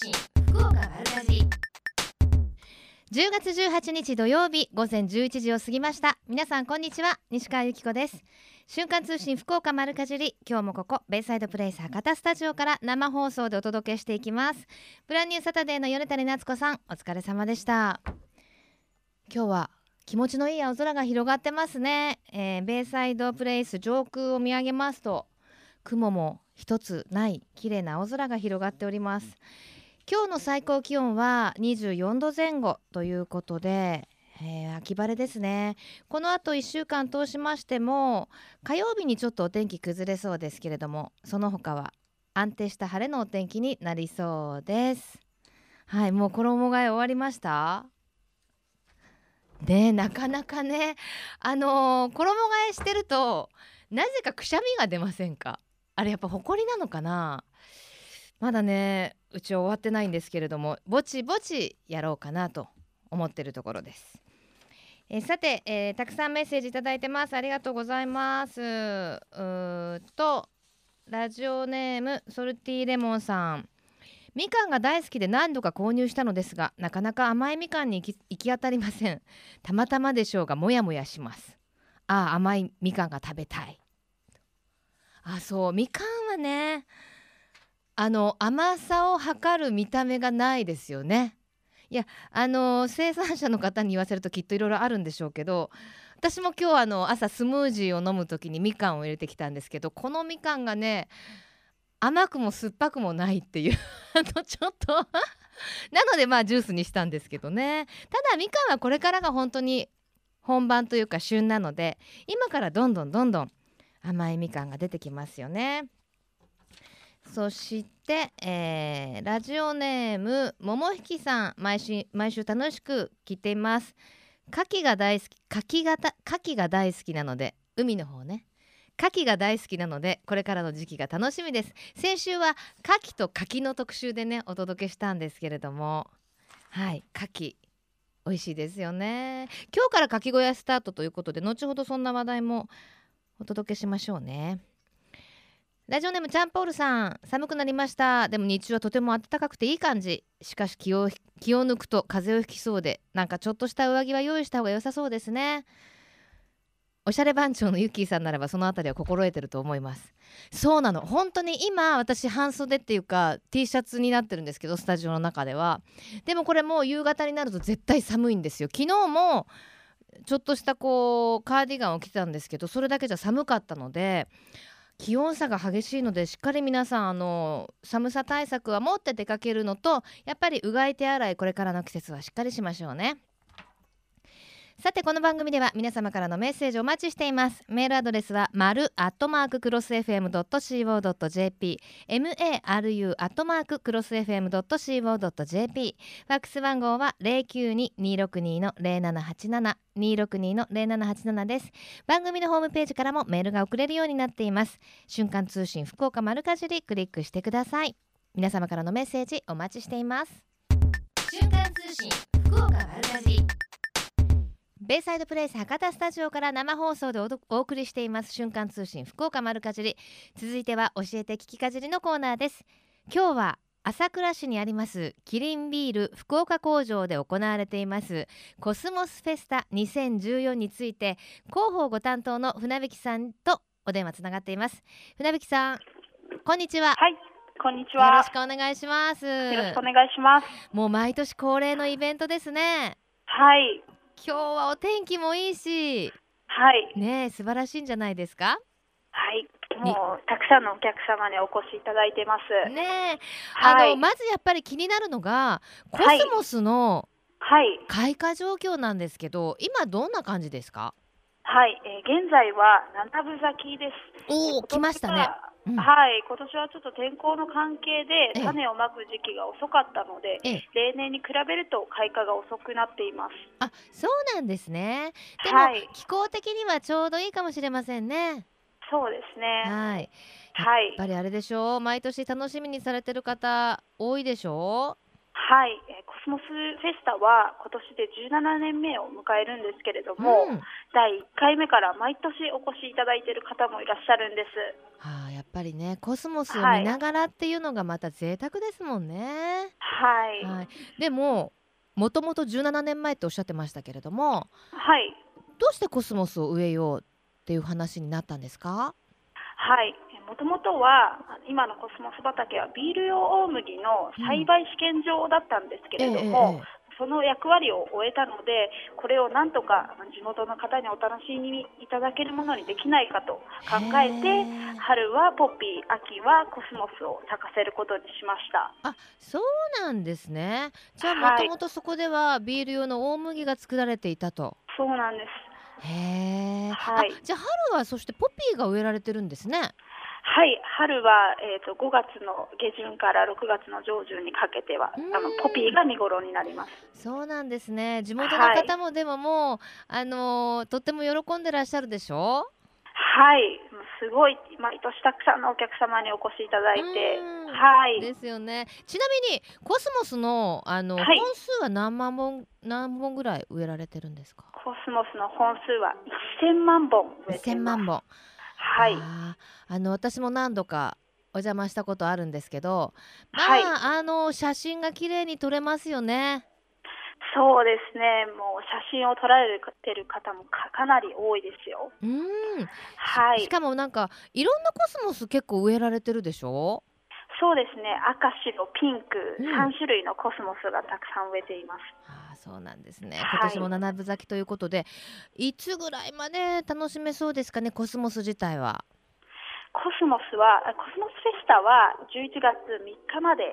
信福岡丸かじり。10月18日土曜日午前11時を過ぎました。皆さんこんにちは西川由紀子です。瞬間通信福岡丸かじり。今日もここベイサイドプレイス博多スタジオから生放送でお届けしていきます。ブランニューサタデーの米谷夏子さんお疲れ様でした。今日は気持ちのいい青空が広がってますね、えーベイサイドプレイス上空を見上げますと雲も一つない綺麗な青空が広がっております。今日の最高気温は24度前後ということで、えー秋晴れですね。この後1週間通しましても火曜日にちょっとお天気崩れそうですけれどもその他は安定した晴れのお天気になりそうです。はいもう衣替え終わりました？ねなかなかねあのー衣替えしてるとなぜかくしゃみが出ませんか？あれやっぱ埃なのかな？まだねうちは終わってないんですけれどもぼちぼちやろうかなと思ってるところです。えーさて、えーたくさんメッセージいただいてます。ありがとうございます。うーとラジオネームソルティレモンさん。みかんが大好きで何度か購入したのですがなかなか甘いみかんに行き行き当たりません。たまたまでしょうがもやもやします。ああ甘いみかんが食べたい。あそうみかんはねあの甘さを測る見た目がないですよね。いやあの生産者の方に言わせるときっといろいろあるんでしょうけど私も今日あの朝スムージーを飲む時にみかんを入れてきたんですけどこのみかんがね甘くも酸っぱくもないっていう あのちょっと なのでまあジュースにしたんですけどねただみかんはこれからが本当に本番というか旬なので今からどんどんどんどん甘いみかんが出てきますよね。そして、えーラジオネームももひきさん毎週毎週楽しく聞いています。牡蠣が大好き牡蠣がた牡蠣が大好きなので海の方ね。牡蠣が大好きなのでこれからの時期が楽しみです。先週は牡蠣と柿の特集でねお届けしたんですけれども。はい牡蠣美味しいですよね。今日から牡蠣小屋スタートということで後ほどそんな話題もお届けしましょうね。ラジオネームチャンポールさん寒くなりました。でも日中はとても暖かくていい感じ。しかし気を気を抜くと風邪をひきそうで。なんかちょっとした上着は用意した方が良さそうですね。おしゃれ番長のユッキーさんならばそのあたりは心得てると思います。そうなの。本当に今私半袖っていうか T シャツになってるんですけどスタジオの中では。でもこれもう夕方になると絶対寒いんですよ。昨日もちょっとしたこうカーディガンを着てたんですけどそれだけじゃ寒かったので気温差が激しいのでしっかり皆さんあの寒さ対策は持って出かけるのとやっぱりうがい手洗いこれからの季節はしっかりしましょうね。さてこの番組では皆様からのメッセージお待ちしています。メールアドレスは丸アットマーククロス FM.co.jp maru アットマーククロス FM.co.jp ファックス番号は092-262の0787 262の0787です。番組のホームページからもメールが送れるようになっています。瞬間通信福岡丸かじりクリックしてください。皆様からのメッセージお待ちしています。瞬間通信福岡丸かじり。ベイサイドプレイス博多スタジオから生放送でおどお送りしています。瞬間通信福岡丸かじり。続いては教えて聞きかじりのコーナーです。今日は朝倉市にありますキリンビール福岡工場で行われていますコスモスフェスタ2014について広報ご担当の船引さんとお電話つながっています。船引さんこんにちは。はい、こんにちよろは。しくお願いします。よろしくお願いします。もう毎年恒例のイベントですね。はい、今日はお天気もいいし。はい、ねえ素晴らしいんじゃないですか？はい。もうたくさんのお客様にお越しいただいてます。ねえ。あの、はい、まずやっぱり気になるのがコはい。スモスのはい、開花状況なんですけど、今どんな感じですか？はい、えー現在は七分咲きです。おお来ましたね、うん。はい、今年はちょっと天候の関係ええ。で種をまく時期が遅かったので、ええ。例年に比べると開花が遅くなっています。あそうなんですね。でも、はい。気候的にはちょうどいいかもしれませんね。そうですね。はい。はい。やっぱりあれでしょう。毎年楽しみにされてる方多いでしょははい、えーコスモスフェスタは今年で17年目を迎えるんですけれども、うん。第1回目から毎年お越しいただいている方もいらっしゃるんです。はあやっぱりねコスモスをはい。見ながらっていうのがまた贅沢ですもんね。はい、はい、でももともと17年前っておっしゃってましたけれどもはい、どうしてコスモスを植えようっていう話になったんですか？はい、もともとは今のコスモス畑はビール用大麦の栽培試験場だったんですけれども、その役割を終えたのでこれをなんとか地元の方にお楽しみいただけるものにできないかと考えて春はポピー秋はコスモスを咲かせることにしました。あそうなんですね。じゃあもはい。ともとそこではビール用の大麦が作られていたと。そうなんです。へえ、はい。あじゃあ春はそしてポピーが植えられてるんですね。はい春は、えー、と5月の下旬から6月の上旬にかけてはうん。あのポピーが見頃になります。そうなんですね。地元の方もでももう、あのーとっても喜んでらっしゃるでしょ？はい。すごい毎年たくさんのお客様にお越しいただいてうん。はい。ですよね。ちなみにコスモスのあの、はい。本数は何万本何本ぐらい植えられてるんですか？コスモスの本数は1000万本植えてい1000ます。万本はい。あの私も何度かお邪魔したことあるんですけどまあ、はい。あの写真が綺麗に撮れますよね。そうですね。もう写真を撮られてる方もかかなり多いですよ。うん、はい。しかもなんかいろんなコスモス結構植えられてるでしょ？そうですね。赤白ピンク、うん。3種類のコスモスがたくさん植えていますそうなんですね。はい。今年も七分咲きということで、い、つぐらいまで楽しめそうですかね？コスモス自体は。コスモスはあコスモスフェスタは11月3日まで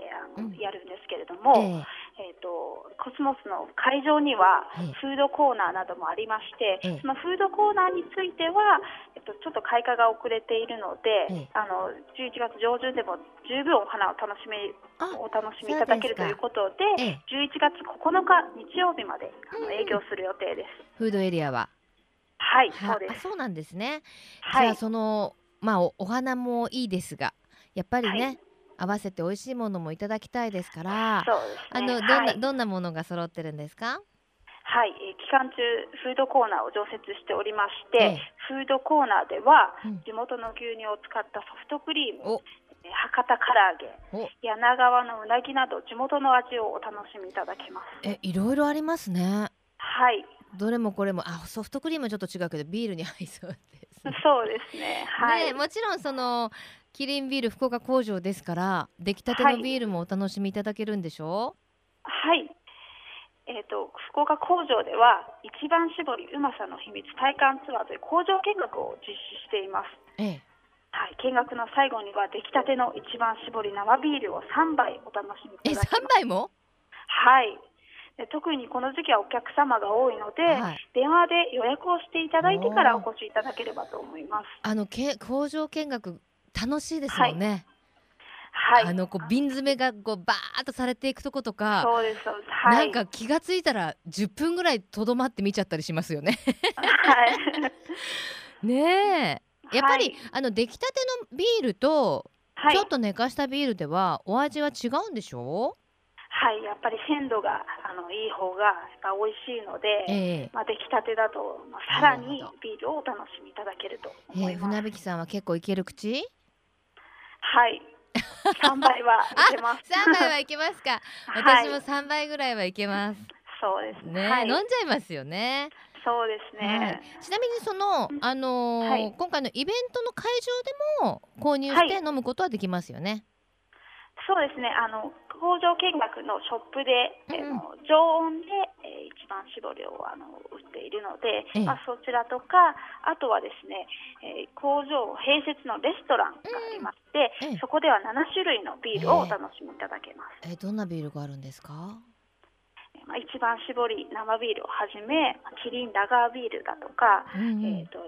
やるんですけれども、えええー、とコスモスの会場にはええ。フードコーナーなどもありまして、ええ。そのフードコーナーについては、えっと、ちょっと開花が遅れているので、ええ。あの11月上旬でも十分お花を楽しみあお楽しみいただけるということでええ。11月9日日曜日まであのうん。営業する予定です。フードエリアは。はい、はそうです。あそうなんですね、はい。じゃあ、そのまあおお花もいいですがやっぱりね、はい合わせて美味しいものもいただきたいですからそうですね。あのどんな、はい。どんなものが揃ってるんですか？はい、えー期間中フードコーナーを常設しておりまして、ええ。フードコーナーでは、うん。地元の牛乳を使ったソフトクリーム、博多唐揚げ、お。柳川のうなぎなど地元の味をお楽しみいただけます。えいろいろありますね。はい、どれもこれもあソフトクリームはちょっと違うけどビールに合いそうですねそうですね。はい、ねもちろんそのキリンビール福岡工場ですから出来たてのビールもお楽しみいただけるんでしょ？はい。えっ、と福岡工場では一番搾りうまさの秘密体感ツアーという工場見学を実施しています。ええはい、見学の最後には出来たての一番搾り生ビールを3杯お楽しみえいただけます。三杯も？はい。で特にこの時期はお客様が多いので、はい電話で予約をしていただいてからお越しいただければと思います。あのけ工場見学楽しいですもんね、はい。あのこう瓶詰めがこうバーッとされていくとことか、そうです。そうですはい。なんか気がついたら10分ぐらいとどまって見ちゃったりしますよねはい。ねえやっぱり、はいあの出来たてのビールとはいちょっと寝かしたビールではお味は違うんでしょはい。やっぱり鮮度があのいい方がやっぱ美味しいので、ええまあ出来たてだと、まあ、さらにビールをお楽しみいただけるとええ思います。船引さんは結構いける口？はい。三杯はいけます。3杯はいけますかはい私も3杯ぐらいはいけますそうですね。ね、はい飲んじゃいますよねそうですね。はい、ちなみにその、あのーはい今回のイベントの会場でも購入はいして飲むことはできますよね。そうですね。あの工場見学のショップで、うんうん。あの常温で、えー一番搾りをあの売っているので、ええ。まあそちらとか、あとはですね、えー工場併設のレストランがありまして、うん。ええ。そこでは7種類のビールをお楽しみいただけます。えどんなビールがあるんですか？まあ一番搾り生ビールをはじめ、まあキリンラガービールだとか、うんうん。えっ、と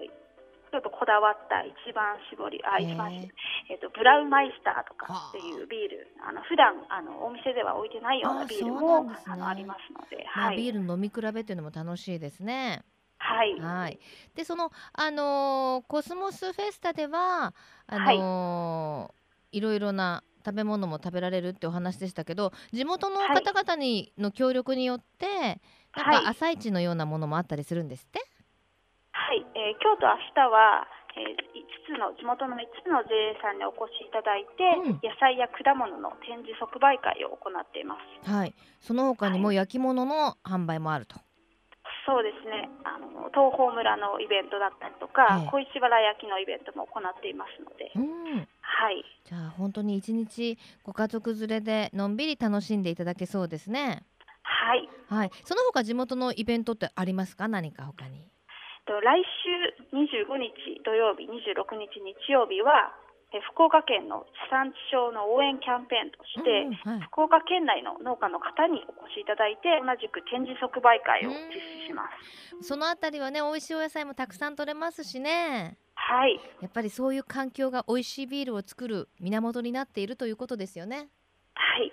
ちょっとこだわった一番搾り、あ、一番えっ、とブラウンマイスターとかはあっていうビール、あの普段あのお店では置いてないようあなビールもんですね。あのありますので、まあ、はい、ビールの飲み比べっていうのも楽しいですね。はい、はい。でそのあのーコスモスフェスタではあのーい。ろいろな食べ物も食べられるってお話でしたけど地元の方々にの協力によって、なんはい。か朝市のようなものもあったりするんですって、はい、えー今日と明日は、えー、5つの地元の5つの JA さんにお越しいただいて、うん野菜や果物の展示即売会を行っています。はい、その他にもは焼き物の販売もあると。そうですね。あの東峰村のイベントだったりとか、ええ小石原焼きのイベントも行っていますので、うん、はい、じゃあ本当に一日ご家族連れでのんびり楽しんでいただけそうですね。はい。はい、その他地元のイベントってありますか？何か他に。と来週25日土曜日、26日日曜日は、え福岡県の地産地消の応援キャンペーンとして、うんうんはい、福岡県内の農家の方にお越しいただいて同じく展示即売会を実施します。そのあたりはね美味しいお野菜もたくさん取れますしね。はい、やっぱりそういう環境が美味しいビールを作る源になっているということですよね。はい、ね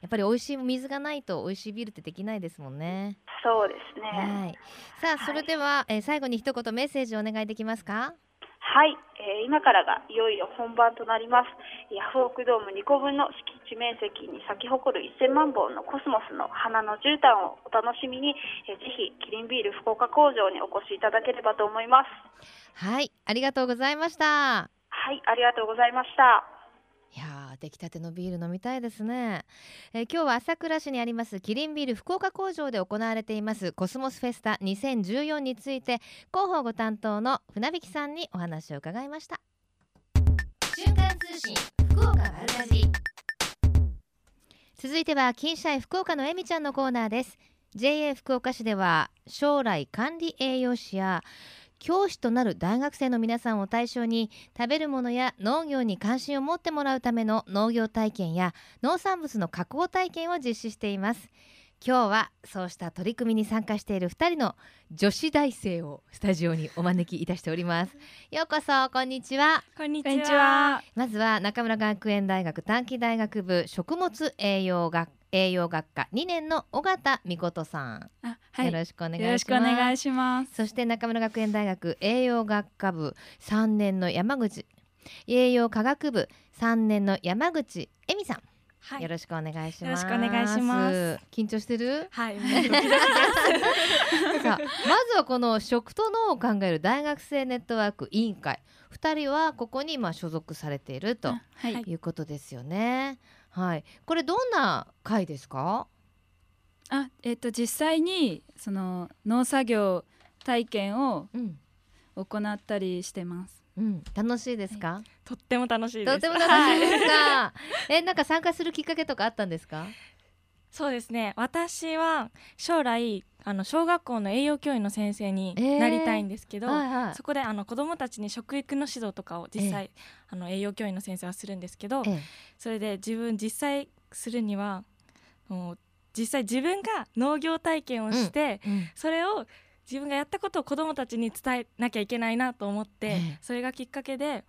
やっぱり美味しい水がないと美味しいビールってできないですもんね。そうですね。はい。さあ、はいそれでは、えー最後に一言メッセージをお願いできますか？はい、えー今からがいよいよ本番となります。ヤフオクドーム2個分の敷地面積に咲き誇る1000万本のコスモスの花の絨毯をお楽しみに、えーぜひキリンビール福岡工場にお越しいただければと思います。はい、ありがとうございました。はい、ありがとうございました。いやー出来たてのビール飲みたいですね、えー今日は朝倉市にありますキリンビール福岡工場で行われていますコスモスフェスタ2014について広報ご担当の船引さんにお話を伺いました。瞬間通信福岡丸かじり続いては金シャイ福岡のえみちゃんのコーナーです。JA 福岡市では将来管理栄養士や教師となる大学生の皆さんを対象に食べるものや農業に関心を持ってもらうための農業体験や農産物の加工体験を実施しています。今日はそうした取り組みに参加している2人の女子大生をスタジオにお招きいたしております。ようこそこんにちは。こんにこんにちは。まずは中村学園大学短期大学部食物栄養学栄養学科2年の尾形美琴さん、あ、はい。よよろしくお願いします。ろしくお願いします。そして中村学園大学栄養学科部3年の山口。栄養科学部3年の山口恵美さん、はよろしくお願いします。よろしくお願いします。緊張してる？はい、ドキ。さあまずはこの食と脳を考える大学生ネットワーク委員会。2人はここにまあ所属されているとい。うことですよね。はい、これどんな会ですか？あ、えっ、と実際にその農作業体験をうん、行ったりしてます。うん、楽しいですか？とっても楽しいです。とっても楽しいですか？え、なんか参加するきっかけとかあったんですか？そうですね。私は将来あの小学校の栄養教員の先生にえー。なりたいんですけど、はいはい。そこであの子どもたちに食育の指導とかを実際、あの栄養教員の先生はするんですけど、ええ。それで自分実際するにはもう実際自分が農業体験をして、うんそれを自分がやったことを子どもたちに伝えなきゃいけないなと思って、ええ。それがきっかけで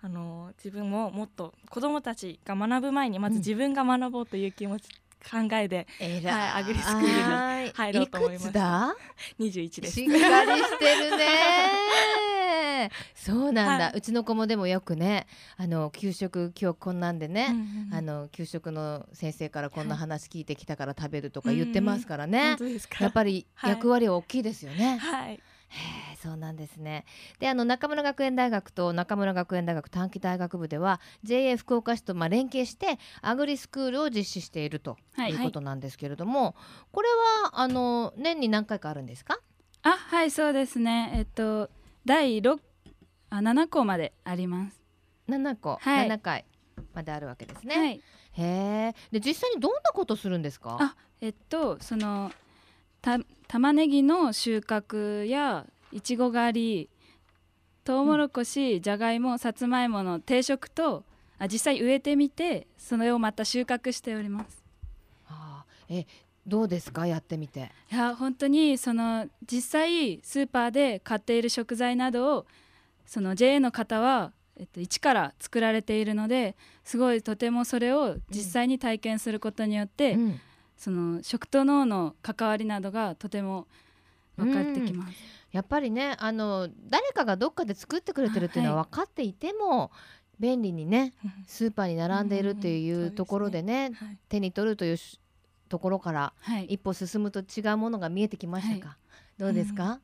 あの自分ももっと子どもたちが学ぶ前にまず自分が学ぼうという気持ち、考えでえらはいアグリスクールにはい。入ろうと思いました。いくつだ？21です。しっかりしてるね。そうなんだ、はい。うちの子もでもよくね、あの給食今日こんなんでね。うんうんうん。あの給食の先生からこんなはい。話聞いてきたから食べるとか言ってますからね。本、当ですか？やっぱりはい。役割は大きいですよね。はいへえそうなんですね。であの中村学園大学と中村学園大学短期大学部では JA 福岡市とまあ連携してアグリスクールを実施しているとはいいうことなんですけれども、これはあの年に何回かあるんですか？あ、はい、そうですね。えっ、と第六あ七校まであります。7個、はい7回まであるわけですね。はい。へえ。で実際にどんなことするんですか？あ、えっとそのた玉ねぎの収穫やいちご狩り、トウモロコシ、じゃがいも、さつまいもの定食とあ実際植えてみてそれをまた収穫しております。あーえどうですか？やってみて？いや本当にその実際スーパーで買っている食材などをその JA の方は、えっと、一から作られているのですごいとてもそれを実際に体験することによって、うんその食と脳の関わりなどがとても分かってきます。やっぱりねあの誰かがどっかで作ってくれてるっていうのは分かっていても、便利にねうん。スーパーに並んでいるっていうんうんうんうところでね。はい。手に取るというしところからはい。一歩進むと違うものが見えてきましたか、どうですか、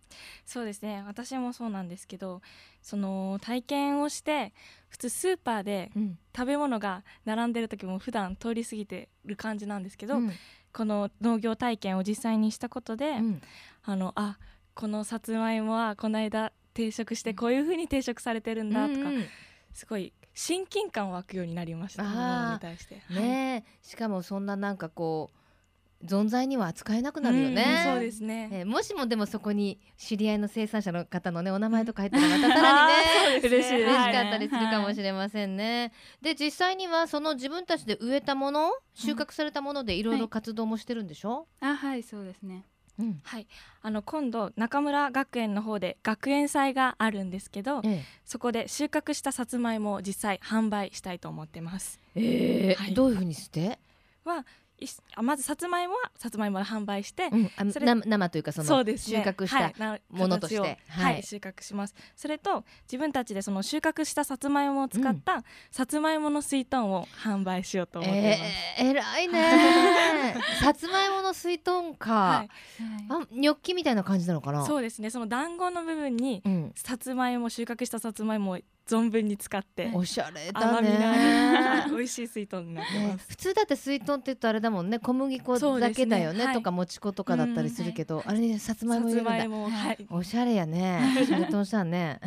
そうですね。私もそうなんですけどその体験をして普通スーパーでうん。食べ物が並んでる時も普段通り過ぎてる感じなんですけど、うんこの農業体験を実際にしたことで、うん。あのあこのさつまいもはこの間定食してこういう風に定食されてるんだとか、うんうん。すごい親近感湧くようになりましたねえ。しかもそんななんかこう存在には扱えなくなるよね、うんそうですね。えーもしもでもそこに知り合いの生産者の方のねお名前とか入ったらまたさらにねね。嬉しい嬉しはいかったりするかもしれませんね。で実際にはその自分たちで植えたもの収穫されたものでいろいろ活動もしてるんでしょ、あはいそうですね。うん。はい、あの今度中村学園の方で学園祭があるんですけどえそこで収穫したさつまいもを実際販売したいと思ってます。えはい。どういうふうにして、いしあまずさつまいもはさつまいもで販売して、うん、あそれな生というかその収穫したものとして。はいはい、収穫します。それと自分たちでその収穫したさつまいもを使った、さつまいもの水豚を販売しようと思ってます、えー、偉いね。さつまいもの水豚か、はい、あニョッキみたいな感じなのかな？そうですね。その団子の部分にうん、さつまいも収穫したさつまいもを存分に使っておしゃれだ甘みのある、はいね美味しい水豚になってねます、普通だって水豚って言うとあれだもんね。小麦粉だけだよね。ねはい。とかもち粉とかだったりするけど、あれにさつまいも入れるんだ。さつまいもはい。おしゃれやね。水豚したね。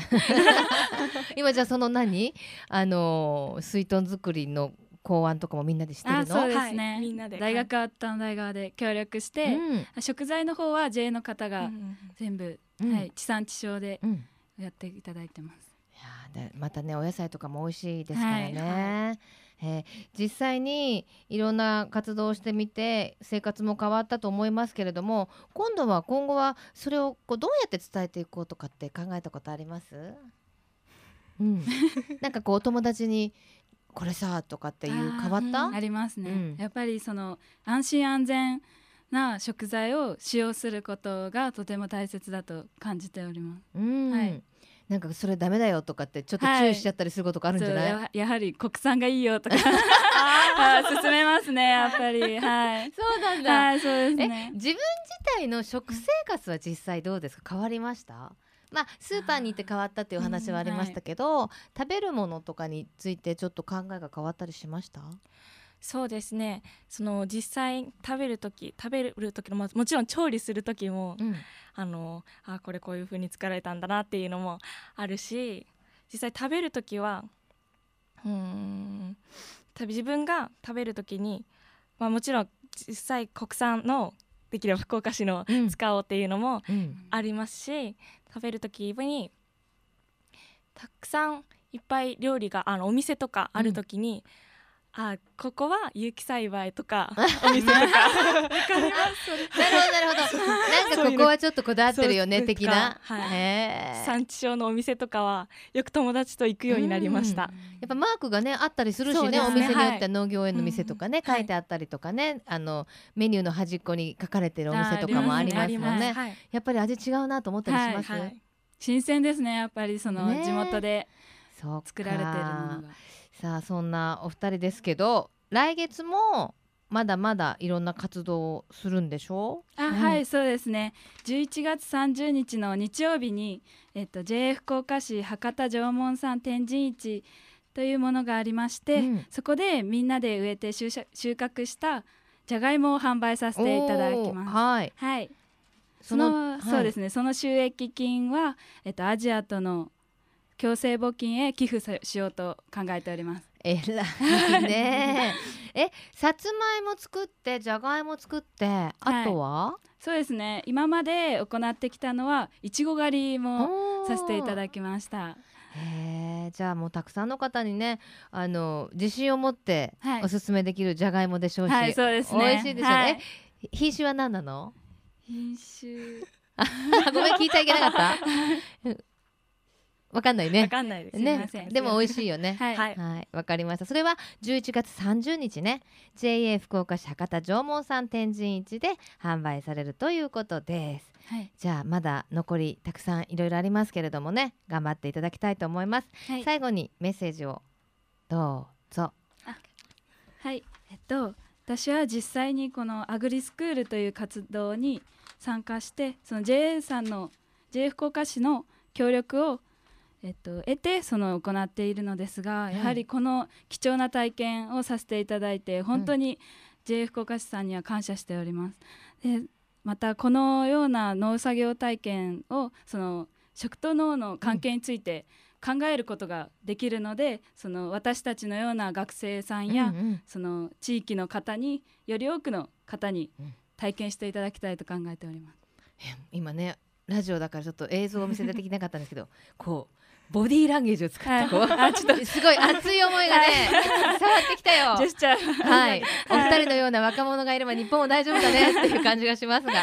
今じゃあその何？あのー水豚作りの考案とかもみんなでしてるの？あそうですはい。ね、みんなで。大学あったの大側で協力して、うん。食材の方は JA の方がうん。全部、うん。はい、地産地消でうん。やっていただいてますまたねお野菜とかも美味しいですからね、はいえー実際にいろんな活動をしてみて生活も変わったと思いますけれども今度は今後はそれをこうどうやって伝えていこうとかって考えたことあります？うん、なんかこうお友達にこれさとかっていう変わった？ありますね、うん。やっぱりその安心安全な食材を使用することがとても大切だと感じております。うん、はいなんかそれダメだよとかってちょっと注意しちゃったりすることがあるんじゃない、そうややはり国産がいいよとか。勧 めますねやっぱり。はい。そうなんだ、はいそうですえね自分自体の食生活は実際どうですか？変わりました？まあスーパーに行って変わったっていう話はありましたけど、食べるものとかについてちょっと考えが変わったりしました？そうですね。その実際食べる時食べる時のまあもちろん調理する時も、うん。あのあこれこういう風に作られたんだなっていうのもあるし実際食べる時はうーん自分が食べる時に、まあ、もちろん実際国産のできれば福岡市のうん。使おうっていうのもうん。ありますし食べる時にたくさんいっぱい料理があのお店とかある時に、あここは有機栽培とか お店とか。なるほどなるほど。なんかここはちょっとこだわってるよね的な、はい。産地消のお店とかはよく友達と行くようになりました。やっぱマークがねあったりするしねね。お店によってははい。農業園の店とかね、うん。書いてあったりとかね、あのメニューの端っこに書かれてるお店とかもありますもんね、はい。やっぱり味違うなと思ったりします、はい新鮮ですねやっぱりそのね地元でそうか。作られているものがさあそんなお二人ですけど来月もまだまだいろんな活動をするんでしょ？あ、うん。はいそうですね。11月30日の日曜日に、えっと、JA 福岡市博多縄文産天神市というものがありまして、うん。そこでみんなで植えて収穫収穫したじゃがいもを販売させていただきます。はい。はい、そのはい。そうですね。その収益金は、えっと、アジアとの共生募金へ寄付さしようと考えております。えらいね。えさつまいも作ってじゃがいも作ってあとは、そうですね。今まで行ってきたのはいちご狩りもさせていただきました。へえ。じゃあもうたくさんの方にねあの自信を持ってはい。おすすめできるじゃがいもでしょうし、はいそうですね。美味しいでしょう。ね、はい。え品種は何なの？品種。ごめん聞いちゃいけなかった？うんわかんないわねかんないです。ね。でも美味しいよね。はい、はい。はい、わかりました。それは11月30日ね、JA 福岡市博多縄文産天神市で販売されるということです。はい。じゃあまだ残りたくさんいろいろありますけれどもね、頑張っていただきたいと思います。はい。最後にメッセージをどうぞ。はい、えっと私は実際にこのアグリスクールという活動に参加してその JA さんの JA 福岡市の協力をえっと、得てその行っているのですが、い。やはりこの貴重な体験をさせていただいて本当に JA 福岡市さんには感謝しております。でまたこのような農作業体験をその食と農の関係について考えることができるので、その私たちのような学生さんや、うんうんその地域の方により多くの方にうん。体験していただきたいと考えております。え今ねラジオだからちょっと映像をお見せできなかったんですけどこうボディーランゲージを使ってこう、はい。あちょっと。すごい熱い思いがね、伝わってきたよ。ジェスチャー。はい、お二人のような若者がいれば日本も大丈夫だねっていう感じがしますが、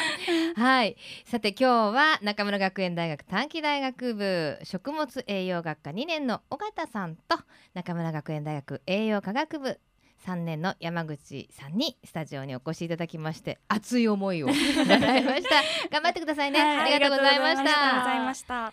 はい、さて今日は中村学園大学短期大学部食物栄養学科2年の尾形さんと中村学園大学栄養科学部3年の山口さんにスタジオにお越しいただきまして熱い思いを 習いました。頑張ってくださいね、はい。ありがとうございましありがとうごたざいました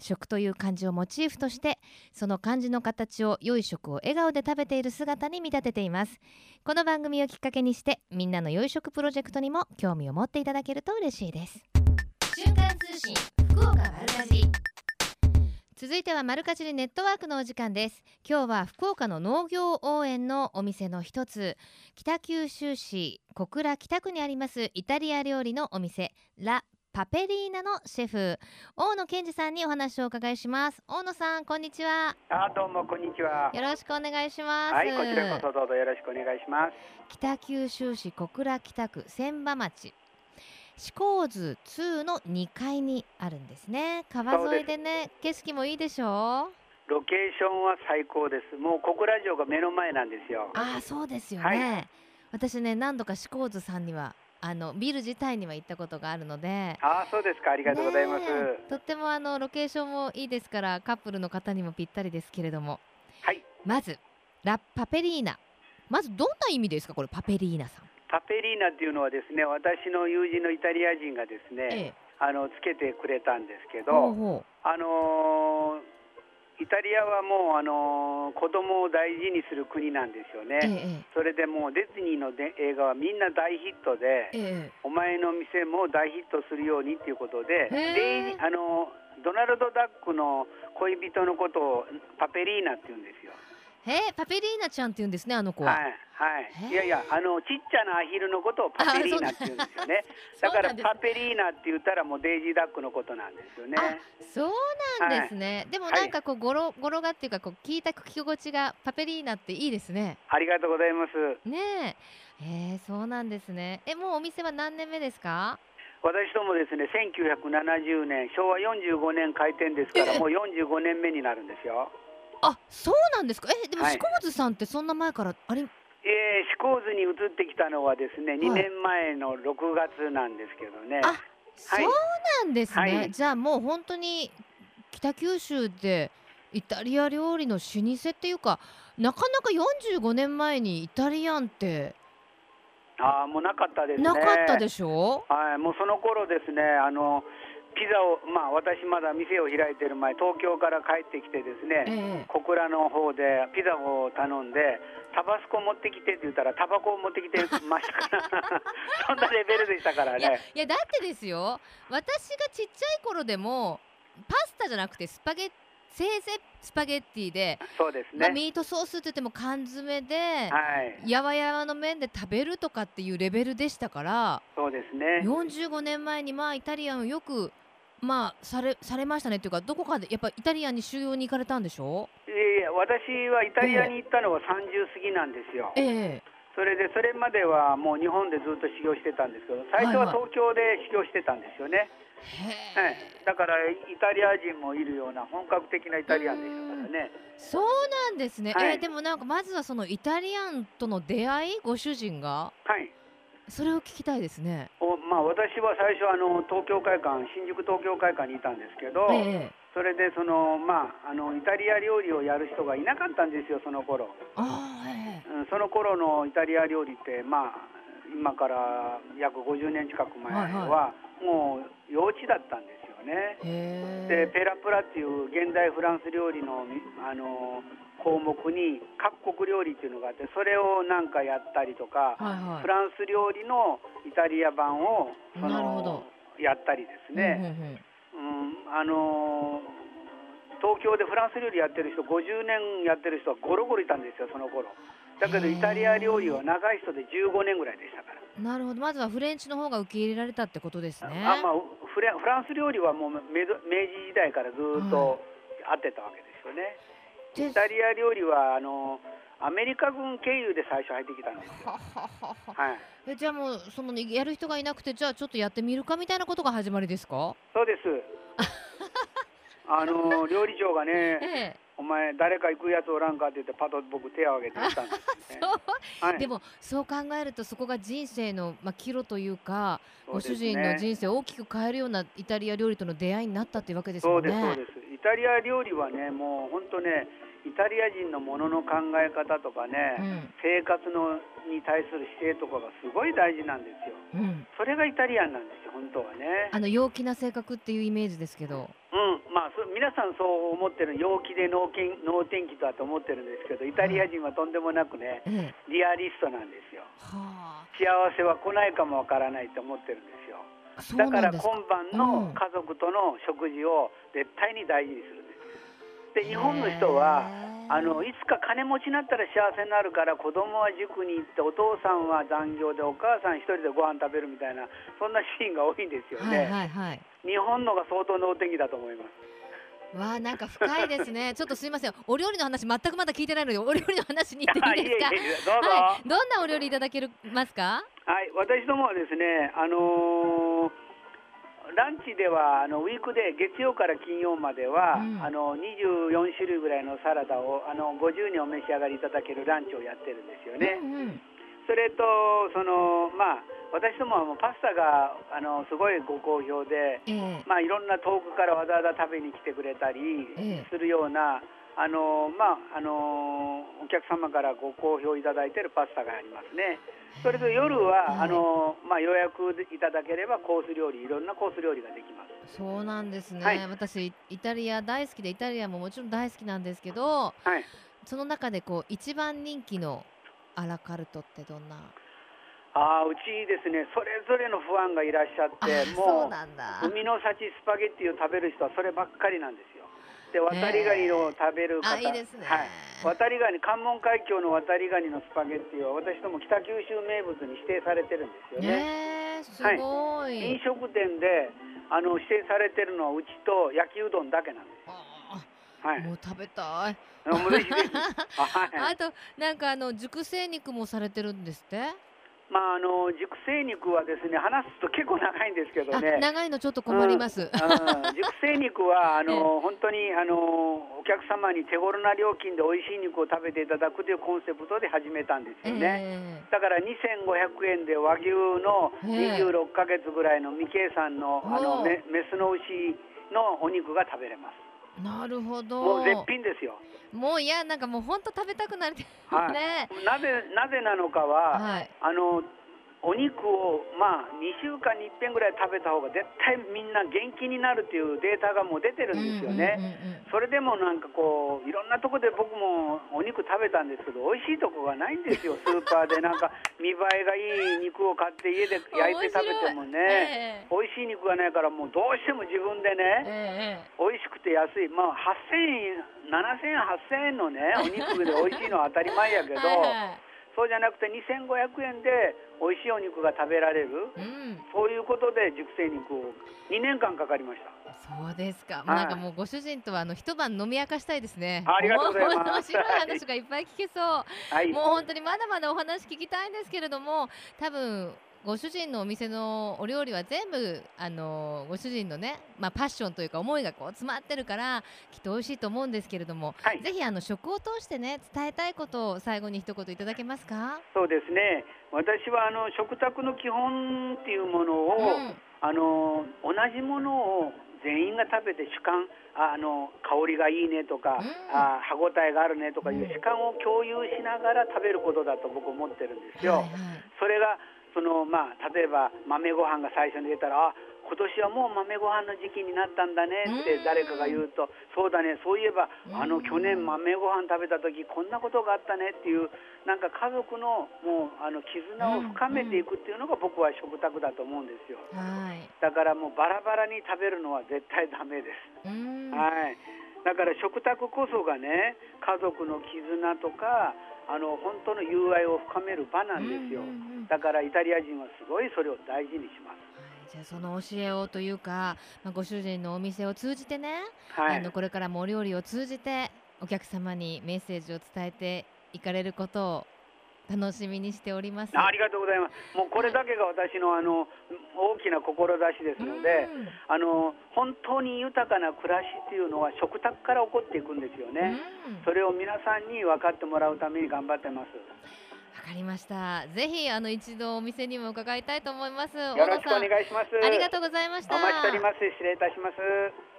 食という漢字をモチーフとしてその漢字の形を良い食を笑顔で食べている姿に見立てています。この番組をきっかけにしてみんなの良い食プロジェクトにも興味を持っていただけると嬉しいです。瞬間通信福岡丸かじり。続いてはマルカジリネットワークのお時間です。今日は福岡の農業応援のお店の一つ。北九州市小倉北区にありますイタリア料理のお店ラ・パペリーナのシェフ大野健二さんにお話をお伺いします。大野さんこんにちは。あどうもこんにちは。よろしくお願いします。はい、こちらこそどうぞよろしくお願いします。北九州市小倉北区千葉町。四甲図2の2階にあるんですね。川沿いでね景色もいいでしょう？ロケーションは最高です。もう小倉城が目の前なんですよ。ああそうですよはね、私ね何度か四甲図さんにはあのビル自体には行ったことがあるので。あそうですか。ありがとうございます。ねえ。とってもあのロケーションもいいですからカップルの方にもぴったりですけれども。はい。まずラ・パペリーナ。まずどんな意味ですかこれパペリーナさん。パペリーナっていうのはですね、私の友人のイタリア人がですええ。ね、あのつけてくれたんですけど、ほうほあのーイタリアはもうあのー子供を大事にする国なんですようええね。それでもうディズニーので映画はみんな大ヒットで。えええお前の店も大ヒットするようにっていうことで、であのドナルド・ダックの恋人のことをパペリーナって言うんですよ。へえパペリーナちゃんって言うんですねあの子は、はいはい。いやいやあのちっちゃなアヒルのことをパペリーナって言うんですよね。だからパペリーナって言ったらもうデイジーダックのことなんですよね。あそうなんですね、でもはい。なんかこうゴロゴロがっていうかこう聞いた聞き心地がパペリーナっていいですね。ありがとうございます。ねえ。えー、そうなんですね。えもうお店は何年目ですか？私どもですね1970年昭和45年開店ですからえもう45年目になるんですよ。あそうなんですか？えでもはい。四甲津さんってそんな前からあれえー、四甲図に移ってきたのはですね、い。2年前の6月なんですけどね。あそうなんですね、はい。じゃあもう本当に北九州でイタリア料理の老舗っていうかなかなか45年前にイタリアンってああ、もうなかったですね。なかったでしょ？はい、もうその頃ですね、あのピザを、まあ、私まだ店を開いてる前、東京から帰ってきてですね、ええ小倉の方でピザを頼んで、タバスコ持ってきてって言ったら、タバコを持ってきてましたから、そんなレベルでしたからいやね。いやだってですよ私がちっちゃい頃でもパスタじゃなくてスパゲッせいぜいスパゲッティで、そうですまあ、ね。ミートソースって言っても缶詰で、はい、やわやわの麺で食べるとかっていうレベルでしたからそうですね。45年前にまあイタリアンをよくまあされされましたねっていうかどこかでやっぱイタリアンに修行に行かれたんでしょ？いやいや、私はイタリアに行ったのは30過ぎなんですよ。ええ。それでそれまではもう日本でずっと修行してたんですけど最初は東京で修行してたんですよね、へはい、だからイタリア人もいるような本格的なイタリアンでしたからね。そうなんですね、はい。えーでもなんかまずはそのイタリアンとの出会いご主人が？はいそれを聞きたいですね。おまあ、私は最初あの東京会館新宿東京会館にいたんですけど、ええ。それでその、まあ、あのイタリア料理をやる人がいなかったんですよその頃、ああ、えうん、その頃のイタリア料理ってまあ今から約50年近く前は、はいもう幼稚だったんです。よね。でペラプラっていう現代フランス料理のあの項目に各国料理っていうのがあってそれをなんかやったりとか、はいはいフ。ランス料理のイタリア版をそのやったりですね、うんうんうんうんあのー東京でフランス料理やってる人50年やってる人はゴロゴロいたんですよその頃。だけどイタリア料理は長い人で15年ぐらいでしたから、なるほど。まずはフレンチの方が受け入れられたってことですね。あまあ、フレフランス料理はもう明治時代からずっとあってたわけですよね、でイタリア料理はあのアメリカ軍経由で最初入ってきたんで。すよはははは。はい。えじゃあもうそのやる人がいなくてじゃあちょっとやってみるかみたいなことが始まりですか？そうですあの 料理長がねええ。お前誰か行くやつおらんかって言ってパッと僕手を挙げてたんですよね そう。はいでもそう考えるとそこが人生のまあ岐路というか、ご主そうですね人の人生を大きく変えるようなイタリア料理との出会いになったっていうわけですそうもんね。ですそうですイタリア料理はねもう本当ねイタリア人のものの考え方とかね、うん。生活のに対する姿勢とかがすごい大事なんですよ。うん。それがイタリアンなんですよ本当はね。あの陽気な性格っていうイメージですけど。うん。まあそ皆さんそう思ってる陽気で能天能天気だと思ってるんですけどイタリア人はとんでもなくねええ。リアリストなんですよ。は幸せは来ないかもわからないと思ってるんですよ。だから。今晩の家族との食事を絶対に大事にする。んで日本の人はあのいつか金持ちになったら幸せになるから子供は塾に行ってお父さんは残業でお母さん一人でご飯食べるみたいなそんなシーンが多いんですよはいね、はいはい。日本のが相当能天気だと思いますわあなんか深いですね。ちょっとすいません。お料理の話全くまだ聞いてないのでお料理の話に行っていいですか？いえいえどはい。どんなお料理いただけますか？はい、私どもはですね、あのーランチではあのウィークで月曜から金曜までは、うんあの24種類ぐらいのサラダをあの50人お召し上がりいただけるランチをやってるんですよね。うんうん。それとそのまあ私どもはもうパスタがあのすごいご好評で、ええまあいろんな遠くからわざわざ食べに来てくれたりええするような。あのまああのお客様からご好評いただいているパスタがありますね。それと夜は、はい。あのまあ、予約いただければコース料理いろんなコース料理ができます。そうなんですね、はい。私イタリア大好きでイタリアももちろん大好きなんですけどはい、その中でこう一番人気のアラカルトってどんな？ああうちですねそれぞれのファンがいらっしゃあってもう海の幸スパゲッティを食べる人はそればっかりなんですよ。で渡りガニを食べる方、あいいですね。はい、渡りガニ関門海峡の渡りガニのスパゲッティは私ども北九州名物に指定されてるんですよね。ねえすごい、飲食店であの指定されてるのはうちと焼きうどんだけなんです。あはい。もう食べたい。あ となんかあの熟成肉もされてるんですって、まああの熟成肉はですね話すと結構長いんですけどあね。長いのちょっと困ります、うん。うん。熟成肉はあの、本当にあのお客様に手頃な料金で美味しい肉を食べていただくというコンセプトで始めたんですよね。えだから2500円で和牛のええ26ヶ月ぐらいの未計算のあのメメスの牛のお肉が食べれます。えなるほど。もう絶品ですよ。もういやなんかもう本当食べたくなるはい。ねなぜなぜなのかは、はい。あのお肉をまあ2週間に一遍ぐらい食べた方が絶対みんな元気になるっていうデータがもう出てるんですよね。それでもなんかこういろんなとこで僕もお肉食べたんですけど美味しいとこがないんですよ。スーパーで。なんか見栄えがいい肉を買って家で焼いて食べてもね、美味しい。肉がないからもうどうしても自分でえねええ。美味しくて安い。まあ8000円7000円8000円のねお肉で美味しいのは当たり前やけど、えはいはいそうじゃなくて2500円で美味しいお肉が食べられるうんそういうことで熟成肉を2年間かかりました。そうですか。いもうなんかもうご主人とはあの一晩飲み明かしたいですね。ありがとうございますも面白い話がいっぱい聞けそう。はいもう本当にまだまだお話聞きたいんですけれども、多分ご主人のお店のお料理は全部あのご主人のね、まあ、パッションというか思いがこう詰まってるからきっと美味しいと思うんですけれども、はい。ぜひあの食を通してね伝えたいことを最後に一言いただけますか？そうですね。私はあの食卓の基本っていうものを、うん。あの同じものを全員が食べて主観ああの香りがいいねとか、うん。あ歯ごたえがあるねとかいううん。主観を共有しながら食べることだと僕思ってるんですよ。はいはい。それがそのまあ例えば豆ご飯が最初に出たらあ今年はもう豆ご飯の時期になったんだねって誰かが言うと、そうだねそういえばあの去年豆ご飯食べた時こんなことがあったねっていうなんか家族のもうあの絆を深めていくっていうのが僕は食卓だと思うんですよ。はいだからもうバラバラに食べるのは絶対ダメです。うんはい。だから食卓こそがね、家族の絆とか、あの本当の友愛を深める場なんですよ。だからイタリア人はすごいそれを大事にします。じゃあその教えをというか、まあ、ご主人のお店を通じてね、はいあの。これからもお料理を通じてお客様にメッセージを伝えていかれることを楽しみにしております。ありがとうございます。もうこれだけが私のあの大きな志ですので、うんあの本当に豊かな暮らしっていうのは食卓から起こっていくんですよね。うんそれを皆さんに分かってもらうために頑張ってます。わかりました。ぜひあの一度お店にも伺いたいと思います。よろしくお願いします。ありがとうございました。お待ちしております。失礼いたします。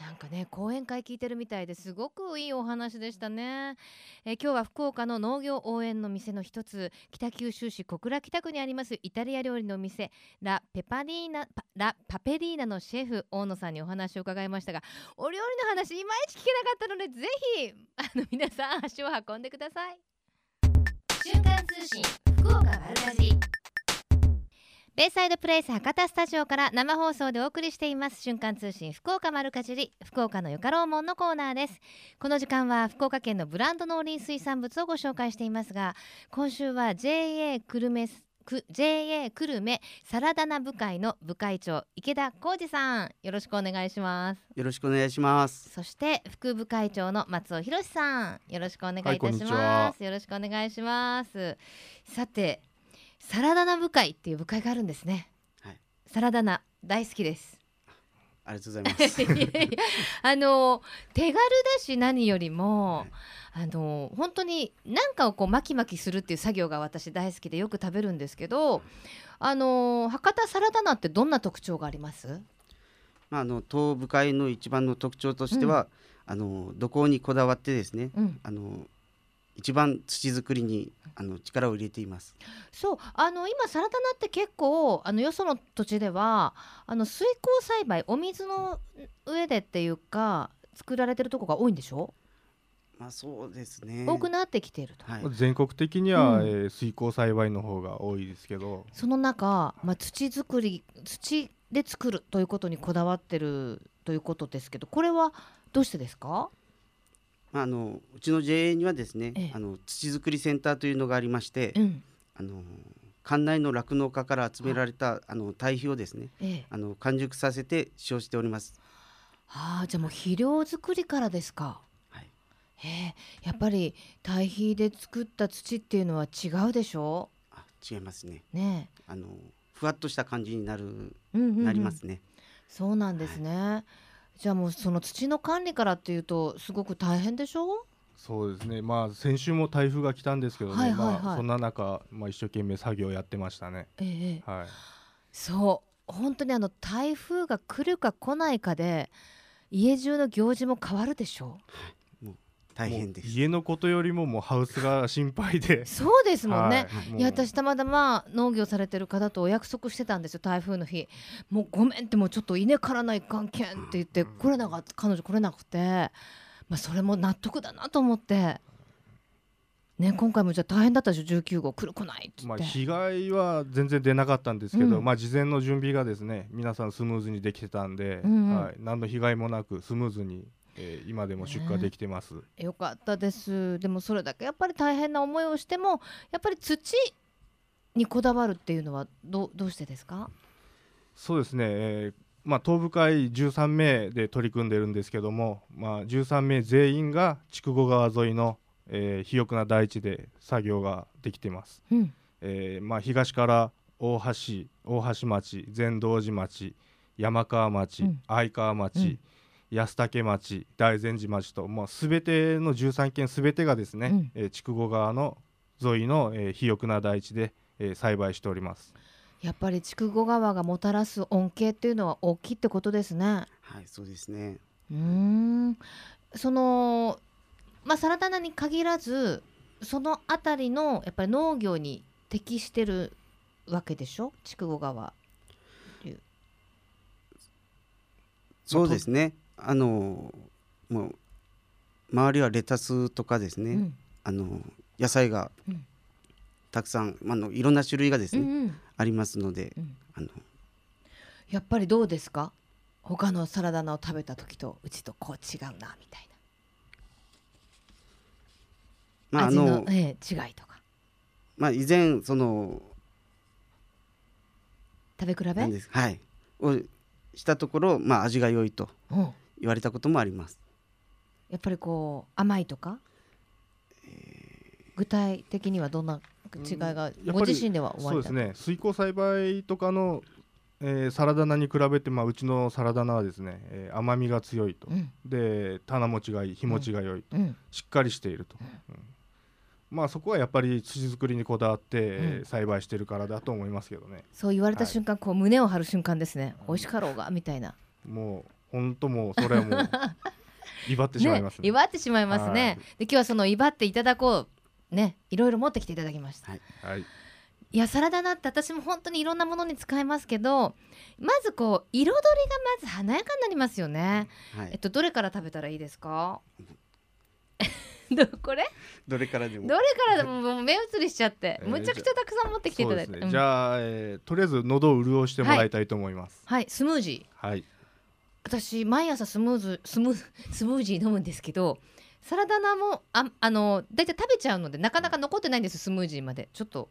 なんかね講演会聞いてるみたいですごくいいお話でしたね、えー今日は福岡の農業応援の店の一つ北九州市小倉北区にありますイタリア料理の店ラ・ペパリーナパラ・パペリーナのシェフ大野さんにお話を伺いましたがお料理の話いまいち聞けなかったのでぜひあの皆さん足を運んでください瞬間通信福岡丸かじり。ベイサイドプレイス博多スタジオから生放送でお送りしています。瞬間通信福岡丸かじり福岡のよかろうもんのコーナーです。この時間は福岡県のブランド農林水産物をご紹介していますが今週は JA 久留米く JA 久留米サラダナ部会の部会長池田浩二さんよろしくお願いします。よろしくお願いします。そして副部会長の松尾博さんよろしくお願いいたしまは。す、よろしくお願いします。さてサラダナ部会っていう部会があるんですね、はい。サラダナ大好きですありがとうございます。あの手軽だし何よりも、あの本当に何かをこう巻き巻きするっていう作業が私大好きでよく食べるんですけどあの博多サラダナってどんな特徴があります？まああの東部会の一番の特徴としては、あの土工にこだわってですね、うん。あの一番土作りにあの力を入れています。そうあの今サラダナって結構あのよその土地ではあの水耕栽培お水の上でっていうか作られてるとこが多いんでしょ、まあそうですね。多くなってきているとはい。全国的には、うんえー水耕栽培の方が多いですけどその中、まあ、土作り土で作るということにこだわってるということですけどこれはどうしてですか？まああのうちの JA にはですね、ええ。あの土作りセンターというのがありまして、うん。あの館内の酪農家から集められたあ。の堆肥をですね、ええ、あの完熟させて使用しております。ああじゃあもう肥料作りからですか。はい。へえ。やっぱり堆肥で作った土っていうのは違うでしょ？あ違いますね。ねあのふわっとした感じになる、え、うんうんうん。なりますね。そうなんですね、じゃあもうその土の管理からっていうとすごく大変でしょ？そうですね。まあ先週も台風が来たんですけどね、はいはいはい。まあ、そんな中、まあ、一生懸命作業やってましたね。ええええ。はい。そう。本当にあの台風が来るか来ないかで家中の行事も変わるでしょ？大変で。家のことよりももうハウスが心配で。そうですもんね、はい。いや私たまたま農業されてる方とお約束してたんですよ台風の日。もうごめんってもうちょっと稲刈らないかんけんって言って来れなかった彼女来れなくて。まあそれも納得だなと思って。ね今回もじゃあ大変だったでしょ？19号来る来ないって言まあ、被害は全然出なかったんですけど、うん。まあ、事前の準備がですね皆さんスムーズにできてたんで、うんうん。はい、何の被害もなくスムーズに、えー今でも出荷できてます。よかったです。でもそれだけやっぱり大変な思いをしてもやっぱり土にこだわるっていうのはどうどうしてですか？そうですね、えーまあ、東部会13名で取り組んでるんですけども、まあ、13名全員が筑後川沿いの、えー肥沃な大地で作業ができてます。うん。えーまあ、東から大橋大橋町善道寺町山川町、うん。相川町、うん安武町大善寺町と、まあ、全ての13県全てがですね、うんえー筑後川の沿いの、えー肥沃な大地で、えー栽培しております。やっぱり筑後川がもたらす恩恵っていうのは大きいってことですね。はいそうですねうーんそのまあサラダ菜に限らずそのあたりのやっぱり農業に適してるわけでしょ？筑後川。そうですねあのもう周りはレタスとかですね、うん。あの野菜がうん。たくさん、まああのいろんな種類がですね、うんうん。ありますので、うん。あの。やっぱりどうですか？他のサラダ菜を食べた時とうちとこう違うなみたいな、まああ味ののええ違いとか。まあ以前その食べ比べなんですはいをしたところまあ味が良いとうん言われたこともあります。やっぱりこう甘いとか、具体的にはどんな違いが？ご自身ではそうですね。水耕栽培とかの、えーサラダ菜に比べて、まあ、うちのサラダ菜はですね、えー甘みが強いと、うん。で棚持ちがいい日持ちが良いと、うん。しっかりしていると、うん。まあそこはやっぱり土作りにこだわって、えー栽培してるからだと思いますけどね。そう言われた瞬間、こう胸を張る瞬間ですね。美味しかろうがみたいな。もう本当もうそれはもう 威張ってしまいますね。ね威張ってしまいますね、で今日はその威張っていただこうねいろいろ持ってきていただきました、はい。はい。いやサラダ菜って私も本当にいろんなものに使えますけどまずこう彩りがまず華やかになりますよね、はい。えっとどれから食べたらいいですか？どこれどれからでも。どれからでももう目移りしちゃって、えーむちゃくちゃたくさん持ってきていただいて、そうですね、うんじゃあ、えーとりあえず喉を潤してもらいたいと思います。はいスムージー。はい、私毎朝スムーズスムー スムージー飲むんですけどサラダ菜もああの大体食べちゃうのでなかなか残ってないんですスムージーまで。ちょっと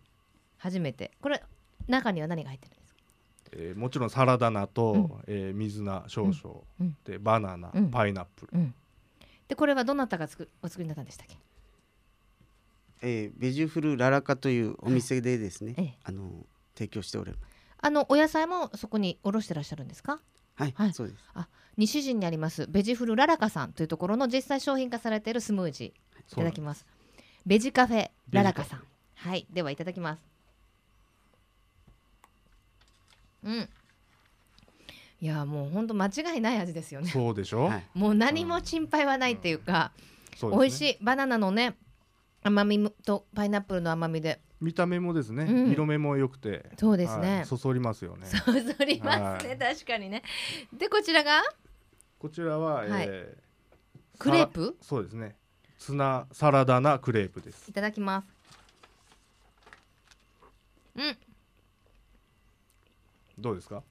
初めて。これ中には何が入ってるんですか？えーもちろんサラダ菜と、うん。えー水菜少々、うん。でバナナ、うん。パイナップル、うん。でこれはどなたが作お作りになったんでしたっけ？えーベジフルララカというお店でですね、ええ。あの提供しております。あのお野菜もそこにおろしてらっしゃるんですか？はい、はい。そうです。西陣にありますベジフルララカさんというところの実際商品化されているスムージーいただきます。ベジカフェララカさん。はいではいただきます。うん。いやもうほんと間違いない味ですよね。そうでしょ、はい。もう何も心配はないっていうか、そうですね。美味しいバナナのね甘みとパイナップルの甘みで見た目もですね、うん。色目も良くてそうですね。はいそそりますよね。そそりますね、は確かにね。でこちらが？こちらは、はい。えークレープ？さそうですね。ツナサラダなクレープです。いただきます。うん。どうですか？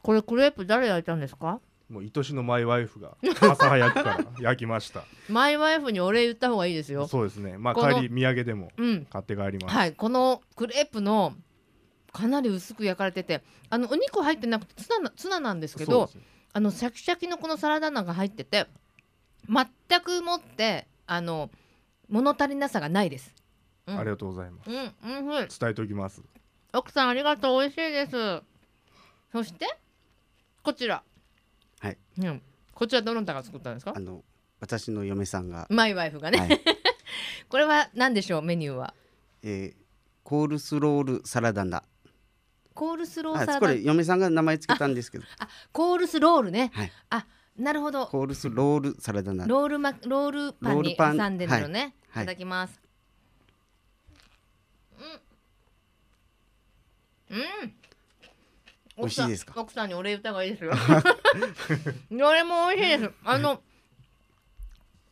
これクレープ誰焼いたんですか？もう愛しのマイワイフが 朝早くから焼きました。マイワイフにお礼言った方がいいですよ。そうですね。まあ帰り土産でもうん。買って帰ります、はい。このクレープのかなり薄く焼かれててあのお肉入ってなくてツナなツナなんですけどあのシャキシャキのこのサラダ菜が入ってて全くもってあの物足りなさがないです。うん。ありがとうございます。うん、うん、うん、伝えておきます。奥さんありがとう。美味しいです。そしてこちら。はい。うん、こちらどなたが作ったんですか？あ？の私の嫁さんが、マイワイフがね。はい これは何でしょう？メニューは？えーコールスロールサラダナ。コールスローサはい、ラダ。これ嫁さんが名前つけたんですけど、コールスロールね。はいあ、なるほど。コールスロールサラダナ。ロールマロールパンにロールパン挟んでるのね。い、はいただきます。うん。うん。美味しいですか？奥さんにお礼言った方がいいですよ。どれも美味しいです。あの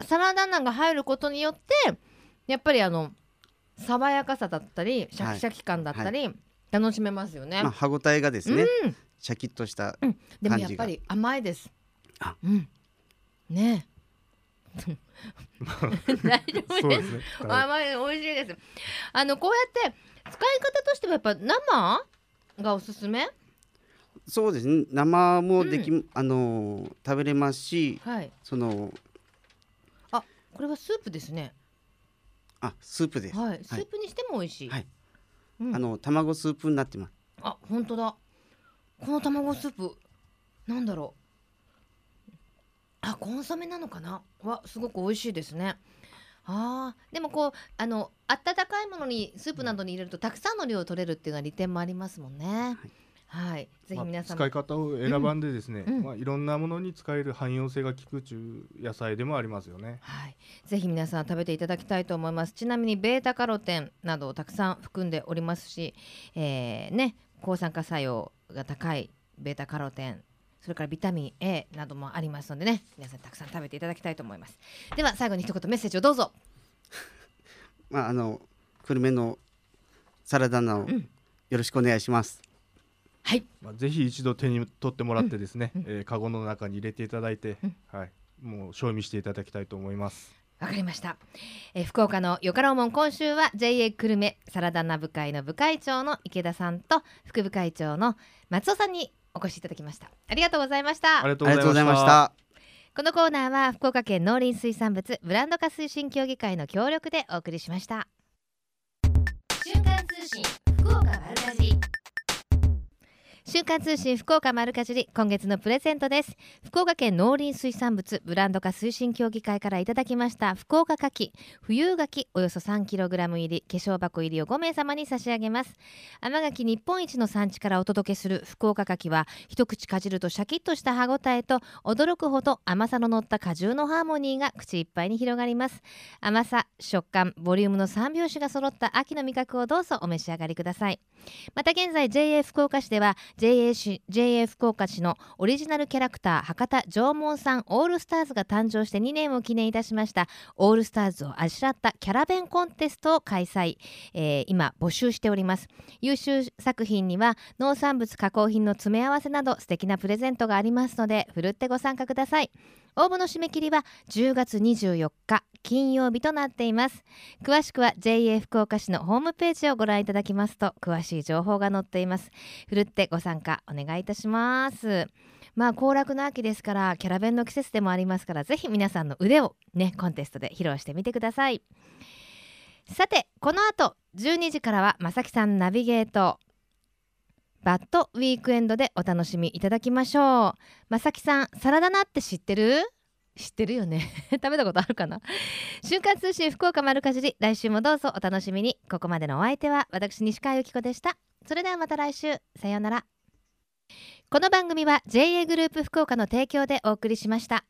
サラダ菜が入ることによってやっぱりあの爽やかさだったりシャキシャキ感だったり、楽しめますよね。まあ歯ごたえがですね、うんシャキッとした、でも感じがやっぱり甘いです。あうん。ねえ。大丈夫で。そうですすねはい甘い美味しいです。あのこうやって使い方としてはやっぱ生がおすすめ？そうです。ね生もでき、あのー食べれますしはい。そのこれはスープですね。あスープです、はい。スープにしても美味しい。はい。うん。あの卵スープになってます。あ本当だ。この卵スープなんだろう。あコンソメなのかな？わすごく美味しいですね。あー。でもこうあの温かいものにスープなどに入れるとたくさんの量を取れるっていうのは利点もありますもんね。はい、ぜひ皆さんも、まあ使い方を選ばんでですね、うん。うん。まあ、いろんなものに使える汎用性が効く中野菜でもありますよね。はい、ぜひ皆さん食べていただきたいと思います。ちなみにベータカロテンなどをたくさん含んでおりますし、えーね抗酸化作用が高いベータカロテンそれからビタミン A などもありますのでね皆さんたくさん食べていただきたいと思います。では最後に一言メッセージをどうぞ。まああの久留米のサラダ菜をん。よろしくお願いします。はい。まあ、ぜひ一度手に取ってもらってですね、うんうん。えーカゴの中に入れていただいて、うん。はい、もう賞味していただきたいと思います。わかりました、えー福岡のよかろうもん今週は JA 久留米サラダ菜部会の部会長の池田さんと副部会長の松尾さんにお越しいただきました。ありがとうございました。ありがとありがとうございました。このコーナーは福岡県農林水産物ブランド化推進協議会の協力でお送りしました。瞬間通信福岡丸かじり瞬間通信福岡丸かじり今月のプレゼントです。福岡県農林水産物ブランド化推進協議会からいただきました福岡牡蠣冬牡蠣およそ 3kg 入り。化粧箱入りを5名様に差し上げます。甘牡蠣日本一の産地からお届けする福岡牡蠣は一口かじるとシャキッとした歯ごたえと驚くほど甘さの乗った果汁のハーモニーが口いっぱいに広がります。甘さ食感ボリュームの3拍子が揃った秋の味覚をどうぞお召し上がりください。また現在 JA 福岡市では JA, JA 福岡市のオリジナルキャラクター博多縄文さんオールスターズが誕生して2年を記念いたしました。オールスターズをあしらったキャラ弁コンテストを開催、えー今募集しております。優秀作品には農産物加工品の詰め合わせなど素敵なプレゼントがありますのでふるってご参加ください。応募の締め切りは10月24日金曜日となっています。詳しくは JA 福岡市のホームページをご覧いただきますと詳しい情報が載っています。ふるってご参加お願いいたします。まあ行楽の秋ですからキャラ弁の季節でもありますからぜひ皆さんの腕をねコンテストで披露してみてください。さてこの後12時からはまさきさんナビゲート。バッドウィークエンドでお楽しみいただきましょう。まさきさんサラダ菜って知ってる？知ってるよね。食べたことあるかな？瞬間通信福岡丸かじり来週もどうぞお楽しみに。ここまでのお相手は私西川由紀子でした。それではまた来週。さようなら。この番組は JA グループ福岡の提供でお送りしました